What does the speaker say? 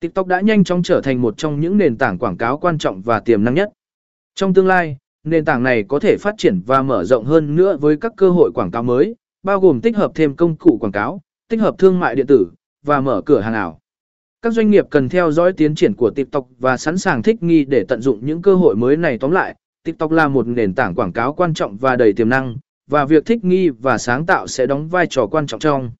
TikTok đã nhanh chóng trở thành một trong những nền tảng quảng cáo quan trọng và tiềm năng nhất. Trong tương lai, nền tảng này có thể phát triển và mở rộng hơn nữa với các cơ hội quảng cáo mới, bao gồm tích hợp thêm công cụ quảng cáo, tích hợp thương mại điện tử và mở cửa hàng ảo. Các doanh nghiệp cần theo dõi tiến triển của TikTok và sẵn sàng thích nghi để tận dụng những cơ hội mới này tóm lại. TikTok là một nền tảng quảng cáo quan trọng và đầy tiềm năng, và việc thích nghi và sáng tạo sẽ đóng vai trò quan trọng trong